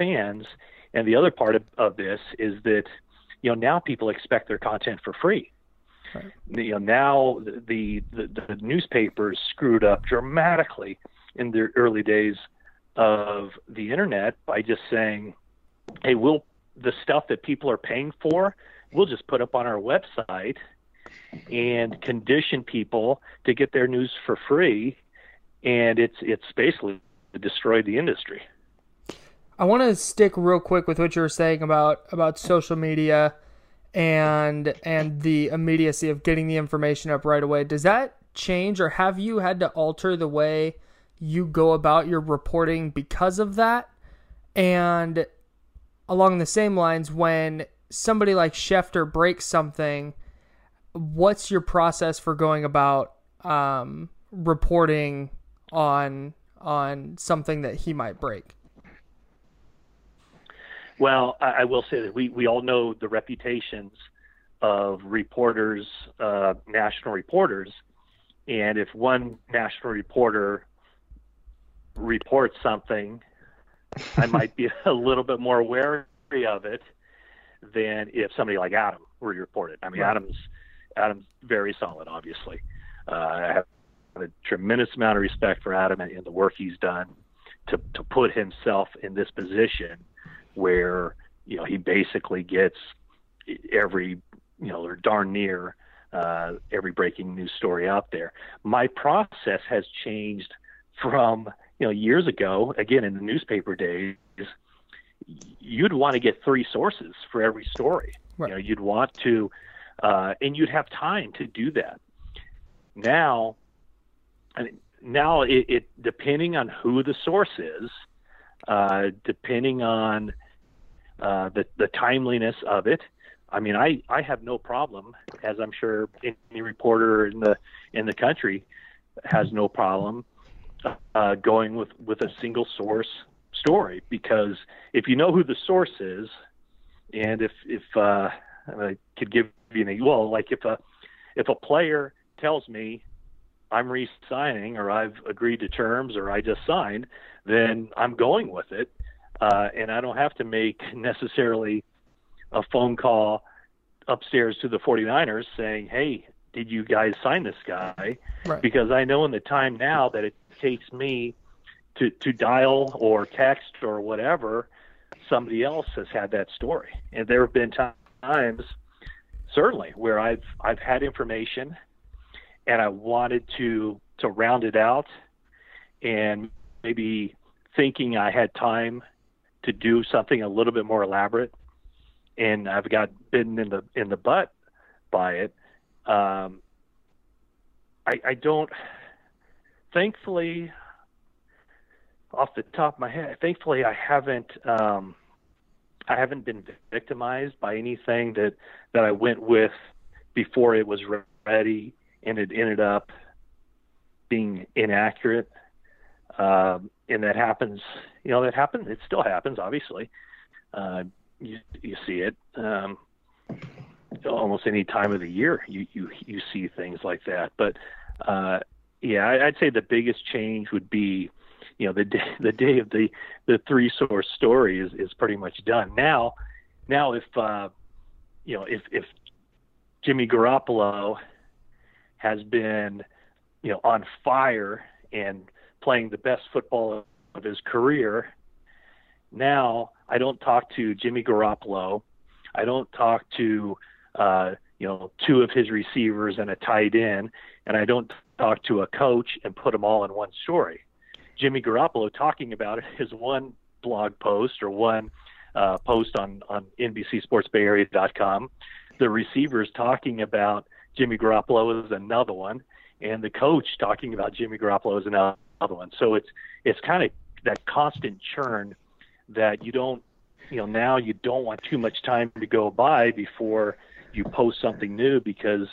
fans. And the other part of, of this is that you know now people expect their content for free. You know now the, the the newspapers screwed up dramatically in the early days of the internet by just saying hey we'll the stuff that people are paying for, we'll just put up on our website and condition people to get their news for free. And it's it's basically destroyed the industry. I want to stick real quick with what you were saying about about social media and and the immediacy of getting the information up right away. Does that change or have you had to alter the way you go about your reporting because of that? And along the same lines, when somebody like Schefter breaks something, what's your process for going about um, reporting on on something that he might break? Well, I, I will say that we, we all know the reputations of reporters, uh, national reporters, and if one national reporter reports something, I might be a little bit more wary of it than if somebody like Adam were to report it. I mean, right. Adam's Adam's very solid, obviously. Uh, I have a tremendous amount of respect for Adam and, and the work he's done to to put himself in this position where you know he basically gets every you know or darn near uh, every breaking news story out there. My process has changed from you know years ago. Again, in the newspaper days, you'd want to get three sources for every story. Right. You know, you'd want to, uh, and you'd have time to do that. Now, now it, it depending on who the source is, uh, depending on uh, the the timeliness of it. I mean, I, I have no problem, as I'm sure any reporter in the in the country has no problem uh, going with, with a single source story because if you know who the source is, and if if uh, I could give you an well, like if a if a player tells me I'm re-signing or I've agreed to terms or I just signed, then I'm going with it, uh, and I don't have to make necessarily a phone call upstairs to the 49ers saying, "Hey, did you guys sign this guy?" Right. Because I know in the time now that it takes me to to dial or text or whatever, somebody else has had that story, and there have been times, certainly, where I've I've had information, and I wanted to to round it out, and maybe thinking I had time to do something a little bit more elaborate, and I've got bitten in the in the butt by it. Um, I, I don't. Thankfully, off the top of my head, thankfully I haven't um, I haven't been victimized by anything that that I went with before it was ready and it ended up being inaccurate. Um, and that happens, you know, that happens. It still happens, obviously. Uh, you, you see it um, almost any time of the year. You you you see things like that. But uh, yeah, I'd say the biggest change would be you know the day the day of the the three source story is is pretty much done. Now now if uh you know if if Jimmy Garoppolo has been you know on fire and playing the best football of his career now I don't talk to Jimmy Garoppolo. I don't talk to uh you know two of his receivers and a tight end and I don't talk to a coach and put them all in one story Jimmy Garoppolo talking about it is one blog post or one uh, post on on NBCSportsBayArea.com. The receivers talking about Jimmy Garoppolo is another one, and the coach talking about Jimmy Garoppolo is another one. So it's it's kind of that constant churn that you don't you know now you don't want too much time to go by before you post something new because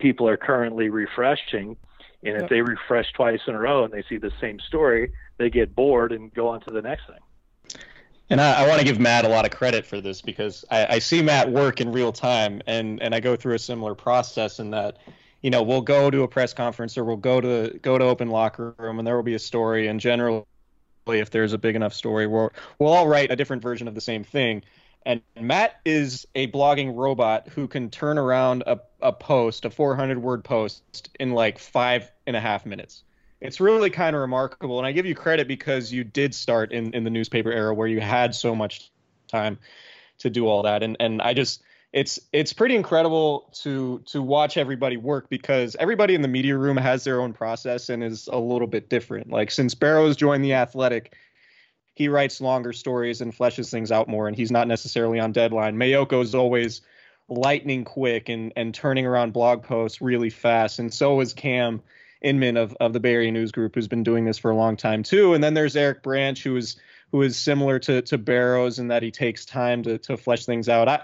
people are currently refreshing and if yep. they refresh twice in a row and they see the same story, they get bored and go on to the next thing. And I, I want to give Matt a lot of credit for this because I, I see Matt work in real time, and and I go through a similar process in that, you know, we'll go to a press conference or we'll go to go to open locker room, and there will be a story, and generally, if there's a big enough story, we'll we'll all write a different version of the same thing. And Matt is a blogging robot who can turn around a, a post, a 400 word post, in like five and a half minutes. It's really kind of remarkable. And I give you credit because you did start in, in the newspaper era where you had so much time to do all that. And, and I just, it's it's pretty incredible to to watch everybody work because everybody in the media room has their own process and is a little bit different. Like since Barrows joined the Athletic, he writes longer stories and fleshes things out more, and he's not necessarily on deadline. Maiocco is always lightning quick and and turning around blog posts really fast. And so is Cam Inman of of the Bay Area News Group, who's been doing this for a long time too. And then there's Eric Branch, who is who is similar to to Barrows in that he takes time to to flesh things out. I,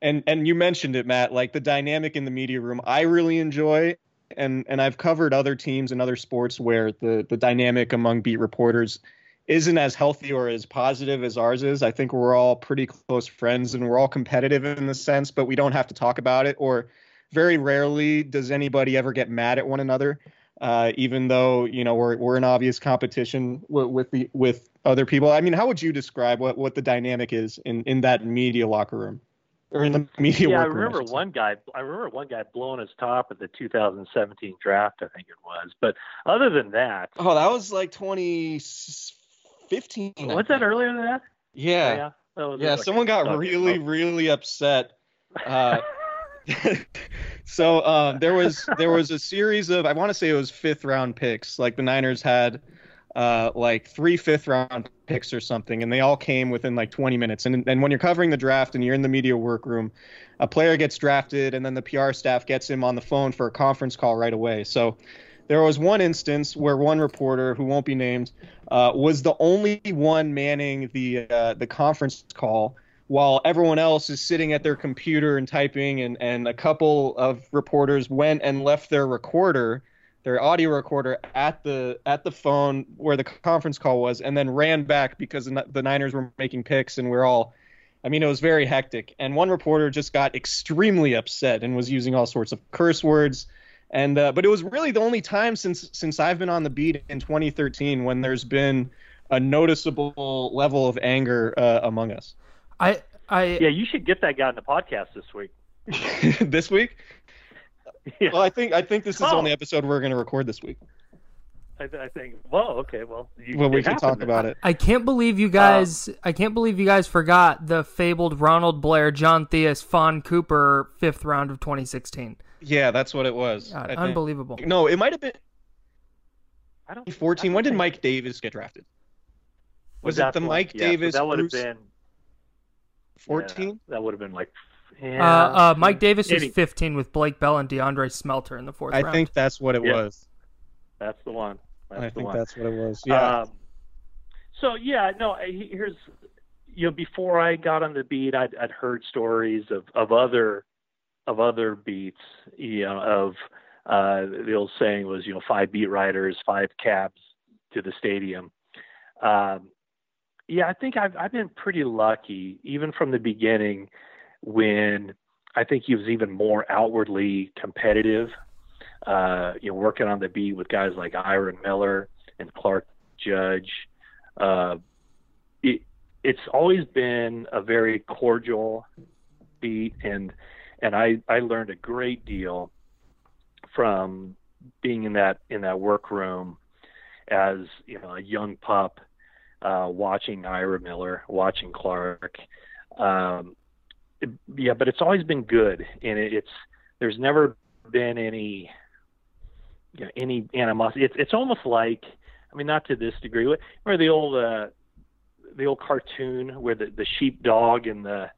and and you mentioned it, Matt, like the dynamic in the media room, I really enjoy. And and I've covered other teams and other sports where the the dynamic among beat reporters isn't as healthy or as positive as ours is. I think we're all pretty close friends and we're all competitive in the sense, but we don't have to talk about it. Or very rarely does anybody ever get mad at one another, uh, even though you know we're we're in obvious competition with, with the with other people. I mean, how would you describe what what the dynamic is in in that media locker room? Or in the media yeah, I workroom, remember one guy. I remember one guy blowing his top at the 2017 draft. I think it was. But other than that, oh, that was like 20 15. Was that earlier than that? Yeah. Oh, yeah. yeah someone got really, really upset. Uh, so um, there was there was a series of I want to say it was fifth round picks. Like the Niners had uh, like three fifth round picks or something, and they all came within like 20 minutes. And and when you're covering the draft and you're in the media workroom, a player gets drafted, and then the PR staff gets him on the phone for a conference call right away. So there was one instance where one reporter, who won't be named, uh, was the only one manning the uh, the conference call while everyone else is sitting at their computer and typing and, and a couple of reporters went and left their recorder their audio recorder at the at the phone where the conference call was and then ran back because the Niners were making picks and we're all I mean it was very hectic. And one reporter just got extremely upset and was using all sorts of curse words and uh, but it was really the only time since since I've been on the beat in 2013 when there's been a noticeable level of anger uh, among us. I I yeah, you should get that guy on the podcast this week. this week? Yeah. Well, I think I think this is oh. the only episode we're going to record this week. I, I, think. Well, okay. Well, you, well, we can talk about it. I can't believe you guys. Um, I can't believe you guys forgot the fabled Ronald Blair, John Theus, Fahn Cooper fifth round of 2016. Yeah, that's what it was. God, unbelievable. No, it might have been. I don't. 14. when did Mike Davis get drafted? Was it the Mike yeah, Davis? So that would have been. 14. Yeah, that would have been like. Yeah, uh, uh, Mike Davis was 15 with Blake Bell and DeAndre Smelter in the fourth I round. think that's what it yeah. was. That's the one. That's I think one. that's what it was. Yeah. Um, so yeah, no. Here's, you know, before I got on the beat, I'd, I'd heard stories of of other of other beats, you know, of uh, the old saying was, you know, five beat writers, five cabs to the stadium. Um, yeah, I think I've I've been pretty lucky, even from the beginning, when I think he was even more outwardly competitive. Uh, you know, working on the beat with guys like Ira Miller and Clark Judge. Uh, it, it's always been a very cordial beat, and and I I learned a great deal from being in that in that workroom as you know a young pup, uh, watching Ira Miller, watching Clark. Um, it, yeah, but it's always been good, and it, it's there's never been any you know, any animosity. It's it's almost like I mean not to this degree. Remember the old uh, the old cartoon where the the sheepdog and the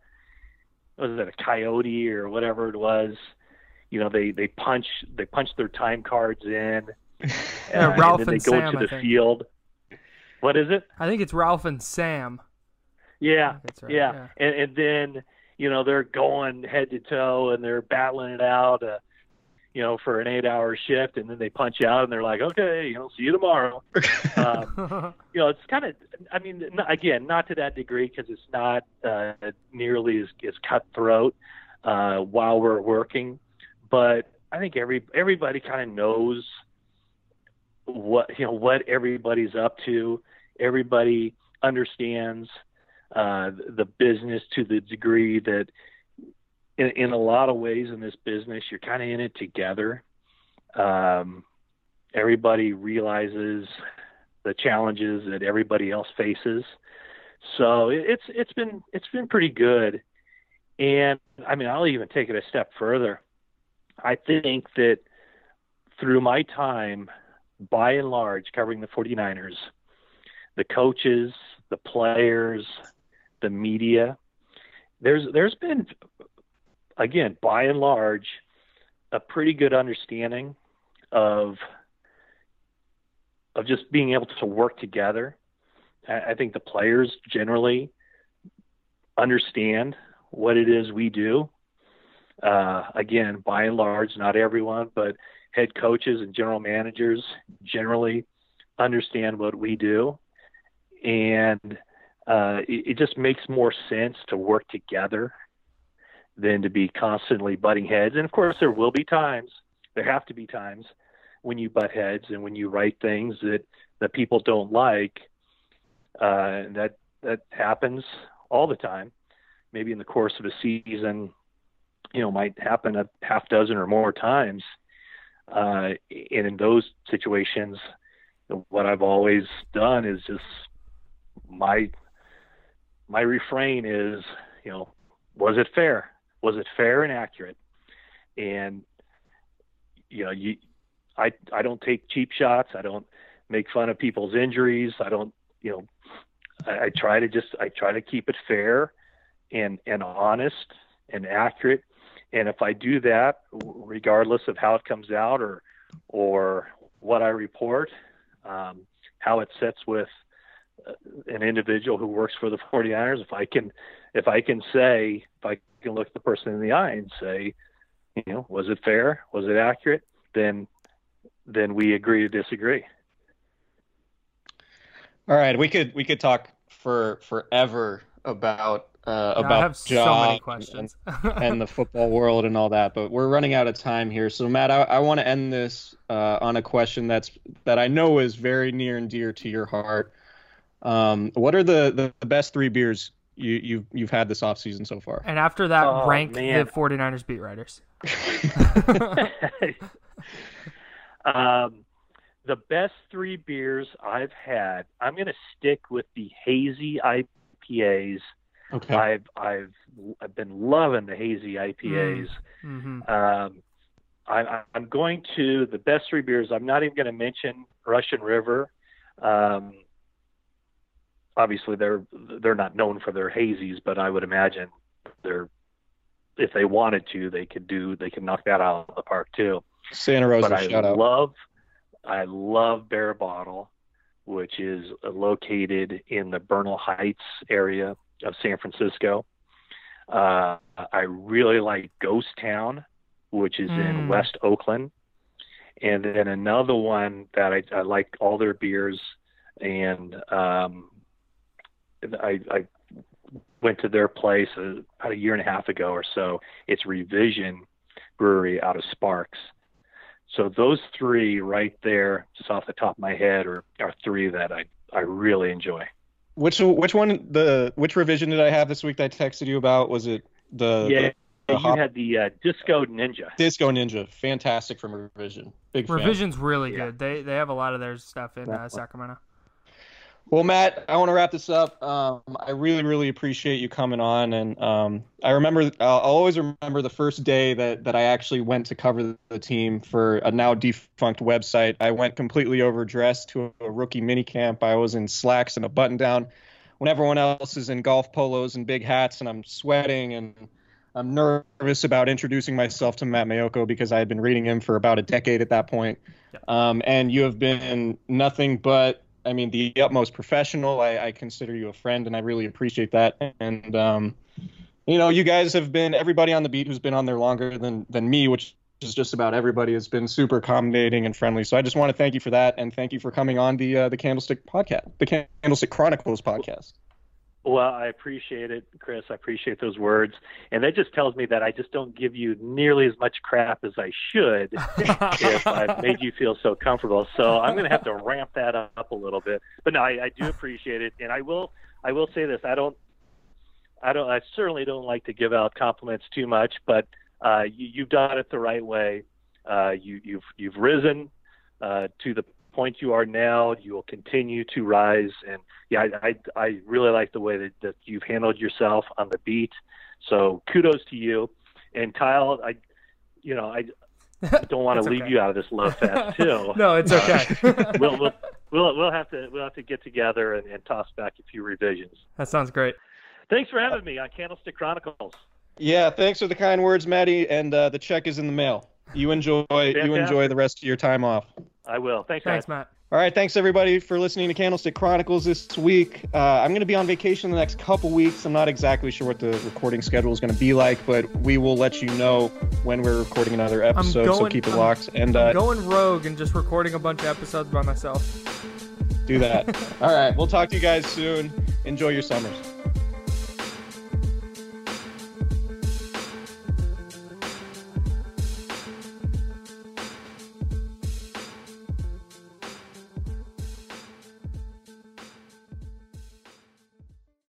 was it a coyote or whatever it was. You know, they they punch they punch their time cards in, yeah, uh, Ralph and then they go Sam, to the field. What is it? I think it's Ralph and Sam. Yeah, right, yeah, yeah. And, and then you know they're going head to toe and they're battling it out. Uh, you know, for an eight-hour shift, and then they punch out, and they're like, "Okay, you know, see you tomorrow." um, you know, it's kind of, I mean, again, not to that degree because it's not uh, nearly as, as cutthroat uh, while we're working, but I think every everybody kind of knows what you know what everybody's up to. Everybody understands uh, the business to the degree that in, in a lot of ways in this business, you're kind of in it together. Um, everybody realizes the challenges that everybody else faces. So it's it's been it's been pretty good. And I mean, I'll even take it a step further. I think that through my time, by and large, covering the 49ers, the coaches, the players, the media, there's there's been again, by and large, a pretty good understanding of of just being able to work together. I, I think the players generally understand what it is we do. Uh, again, by and large, not everyone, but head coaches and general managers generally understand what we do, and uh, it, it just makes more sense to work together than to be constantly butting heads. And of course, there will be times, there have to be times when you butt heads and when you write things that that people don't like. Uh, that that happens all the time. Maybe in the course of a season, you know, might happen a half dozen or more times. Uh, and in those situations, what I've always done is just my my refrain is, you know, was it fair? Was it fair and accurate? And you know, you I I don't take cheap shots. I don't make fun of people's injuries. I don't, you know, I, I try to just I try to keep it fair and and honest and accurate. And if I do that, regardless of how it comes out or or what I report, um, how it sits with uh, an individual who works for the 49ers, if I can if I can say if I can look the person in the eye and say, you know, was it fair? Was it accurate? Then then we agree to disagree. All right, we could we could talk for forever about uh, Yeah, I about have so John many and, questions. and the football world and all that, but we're running out of time here. So Matt, I, I want to end this uh, on a question that's that I know is very near and dear to your heart. Um, what are the, the, the best three beers you, you've you've had this off season so far? and after that, Oh, rank man. the 49ers beat writers. um, the best three beers I've had, I'm going to stick with the hazy IPAs. Okay. I've I've I've been loving the hazy IPAs. hmm Um, I, I'm going to the best three beers. I'm not even going to mention Russian River. Um, obviously, they're they're not known for their hazies, but I would imagine they're if they wanted to, they could do they could knock that out of the park too. Santa Rosa, but I shout out. love I love Barebottle, which is located in the Bernal Heights area of San Francisco. Uh, I really like Ghost Town, which is in Mm. West Oakland. And then another one that I, I like all their beers, and um, I, I went to their place uh, about a year and a half ago or so. It's Revision Brewery out of Sparks. So those three right there, just off the top of my head, are, are three that I, I really enjoy. Which which one the which revision did I have this week that I texted you about? Was it the, yeah, the, the you hop- had the uh, Disco Ninja. Disco Ninja? Fantastic from Revision. Big fan. Revision's really Yeah. good. They they have a lot of their stuff in uh, Sacramento. Well, Matt, I want to wrap this up. Um, I really, really appreciate you coming on, and um, I remember I'll, always remember the first day that that I actually went to cover the team for a now defunct website. I went completely overdressed to a rookie mini camp. I was in slacks and a button down, when everyone else is in golf polos and big hats, and I'm sweating and I'm nervous about introducing myself to Matt Maiocco because I had been reading him for about a decade at that point. Um, and you have been nothing but, I mean, the utmost professional. I, I consider you a friend, and I really appreciate that. And um, you know, you guys have been everybody on the beat who's been on there longer than than me, which is just about everybody, has been super accommodating and friendly. So I just want to thank you for that, and thank you for coming on the uh, the Candlestick podcast, the Candlestick Chronicles podcast. Well, I appreciate it, Chris. I appreciate those words, and that just tells me that I just don't give you nearly as much crap as I should if I've made you feel so comfortable. So I'm going to have to ramp that up a little bit. But no, I, I do appreciate it, and I will. I will say this: I don't. I don't. I certainly don't like to give out compliments too much, but uh, you, you've done it the right way. Uh, you, you've you've risen uh, to the point you are now. You will continue to rise, and yeah, I I, I really like the way that, that you've handled yourself on the beat. So kudos to you, and Kyle. I, you know, I don't want to leave okay. you out of this love fest too. no, it's okay. we'll, we'll we'll we'll have to we'll have to get together and, and toss back a few revisions. that sounds great. Thanks for having me on Candlestick Chronicles. Yeah, thanks for the kind words, Maddie. And uh, the check is in the mail. You enjoy. You enjoy the rest of your time off. I will. Thanks, Thanks, guys. Matt. All right, thanks everybody for listening to Candlestick Chronicles this week. Uh, I'm going to be on vacation the next couple weeks. I'm not exactly sure what the recording schedule is going to be like, but we will let you know when we're recording another episode. so keep it I'm- locked and I'm uh, going rogue and just recording a bunch of episodes by myself. do that. All right, we'll talk to you guys soon. Enjoy your summers.